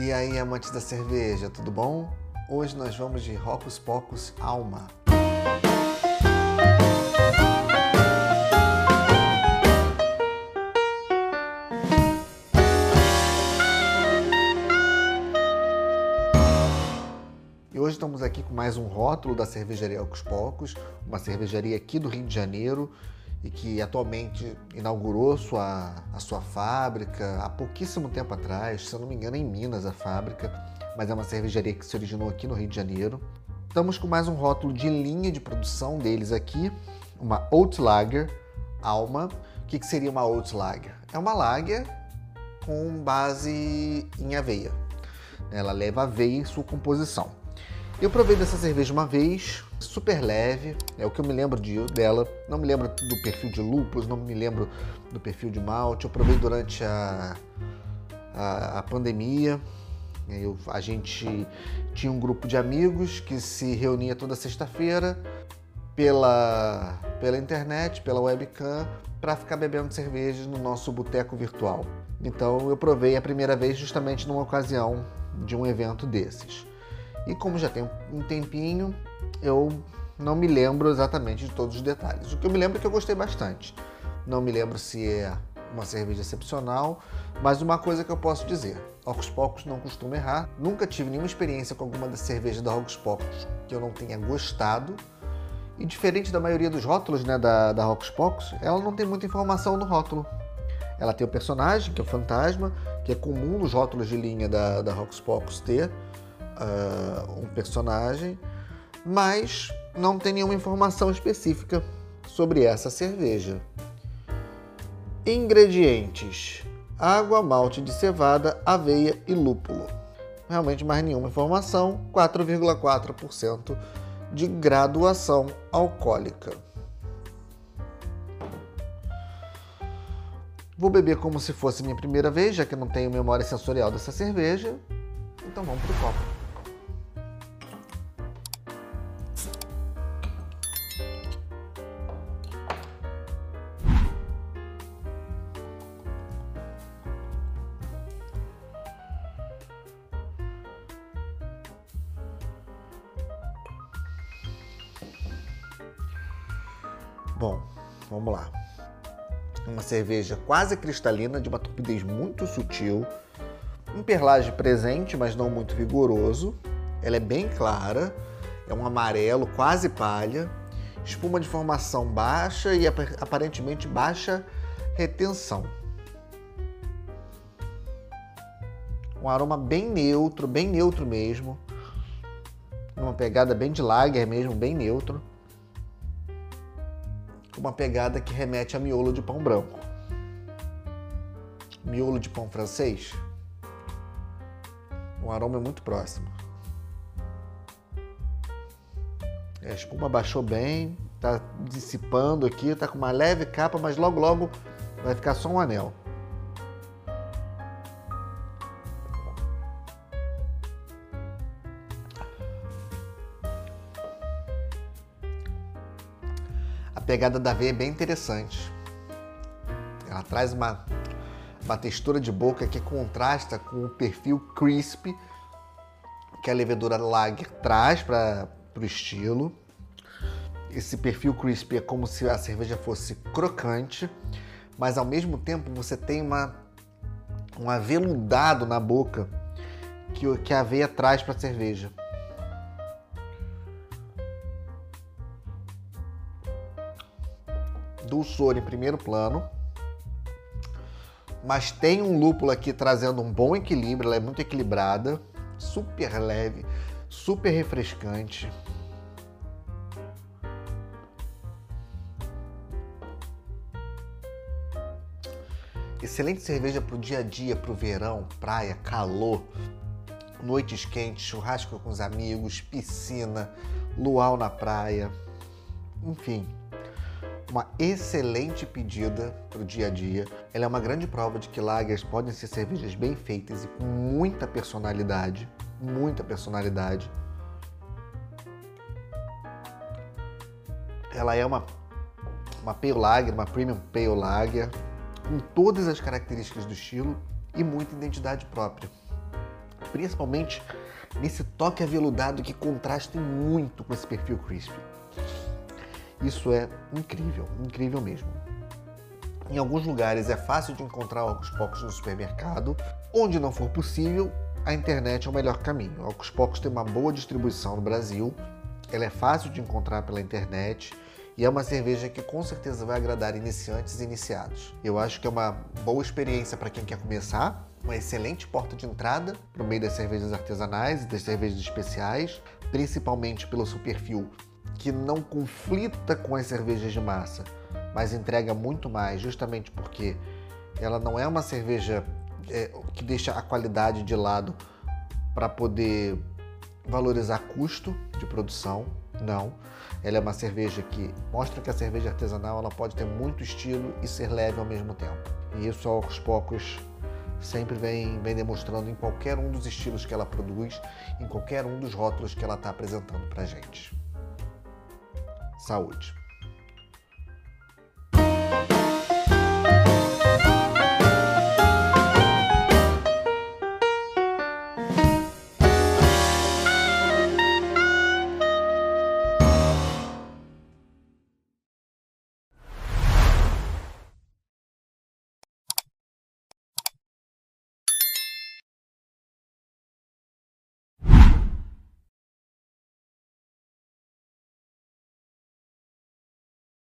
E aí, amantes da cerveja, tudo bom? Hoje nós vamos de Rocos Pocos Alma. E hoje estamos aqui com mais um rótulo da cervejaria Rocos Pocos, uma cervejaria aqui do Rio de Janeiro e que atualmente inaugurou sua, a sua fábrica há pouquíssimo tempo atrás, se eu não me engano, em Minas a fábrica, mas é uma cervejaria que se originou aqui no Rio de Janeiro. Estamos com mais um rótulo de linha de produção deles aqui, uma Oat Lager Alma. O que, que seria uma Oat Lager? É uma lager com base em aveia. Ela leva aveia em sua composição. Eu provei dessa cerveja uma vez, super leve, é o que eu me lembro de, dela. Não me lembro do perfil de lúpus, não me lembro do perfil de malte. Eu provei durante a, a, a pandemia. Eu, a gente tinha um grupo de amigos que se reunia toda sexta-feira pela, pela internet, pela webcam, para ficar bebendo cervejas no nosso boteco virtual. Então eu provei a primeira vez justamente numa ocasião de um evento desses. E como já tem um tempinho, eu não me lembro exatamente de todos os detalhes. O que eu me lembro é que eu gostei bastante. Não me lembro se é uma cerveja excepcional, mas uma coisa que eu posso dizer: Ocos Pocos não costuma errar. Nunca tive nenhuma experiência com alguma das cervejas da Ocos Pocos que eu não tenha gostado. E diferente da maioria dos rótulos né, da, da Ocos Pocos, ela não tem muita informação no rótulo. Ela tem o personagem, que é o fantasma, que é comum nos rótulos de linha da, da Ocos Pocos ter uh, um personagem, mas não tem nenhuma informação específica sobre essa cerveja. Ingredientes: água, malte de cevada, aveia e lúpulo. Realmente mais nenhuma informação, 4,4% de graduação alcoólica. Vou beber como se fosse minha primeira vez, já que não tenho memória sensorial dessa cerveja. Então vamos pro copo. Bom, vamos lá. Uma cerveja quase cristalina, de uma tupidez muito sutil, um perlage presente, mas não muito vigoroso. Ela é bem clara, é um amarelo quase palha, espuma de formação baixa e aparentemente baixa retenção. Um aroma bem neutro, bem neutro mesmo. Uma pegada bem de lager mesmo, bem neutro uma pegada que remete a miolo de pão branco. Miolo de pão francês. O aroma é muito próximo. A espuma baixou bem, tá dissipando aqui, tá com uma leve capa, mas logo logo vai ficar só um anel. Pegada da aveia é bem interessante. Ela traz uma, uma textura de boca que contrasta com o perfil crisp que a levedura lager traz para o estilo. Esse perfil crisp é como se a cerveja fosse crocante, mas ao mesmo tempo você tem uma, um aveludado na boca que, que a aveia traz para a cerveja. Dulçor em primeiro plano, mas tem um lúpulo aqui trazendo um bom equilíbrio, ela é muito equilibrada, super leve, super refrescante. Excelente cerveja para o dia a dia, para o verão, praia, calor, noites quentes, churrasco com os amigos, piscina, luau na praia, enfim, uma excelente pedida para o dia a dia. Ela é uma grande prova de que lagers podem ser cervejas bem feitas e com muita personalidade, muita personalidade. Ela é uma uma pale lager, uma premium pale lager, com todas as características do estilo e muita identidade própria. principalmente nesse toque aveludado que contrasta muito com esse perfil crispy. Isso é incrível, incrível mesmo. Em alguns lugares é fácil de encontrar Ocos Pocos no supermercado. Onde não for possível, a internet é o melhor caminho. A Ocos Pocos tem uma boa distribuição no Brasil, ela é fácil de encontrar pela internet e é uma cerveja que com certeza vai agradar iniciantes e iniciados. Eu acho que é uma boa experiência para quem quer começar, uma excelente porta de entrada no meio das cervejas artesanais e das cervejas especiais, principalmente pelo seu perfil que não conflita com as cervejas de massa, mas entrega muito mais, justamente porque ela não é uma cerveja é, que deixa a qualidade de lado para poder valorizar custo de produção, não. Ela é uma cerveja que mostra que a cerveja artesanal ela pode ter muito estilo e ser leve ao mesmo tempo. E isso aos poucos sempre vem, vem demonstrando em qualquer um dos estilos que ela produz, em qualquer um dos rótulos que ela está apresentando para gente. Saúde!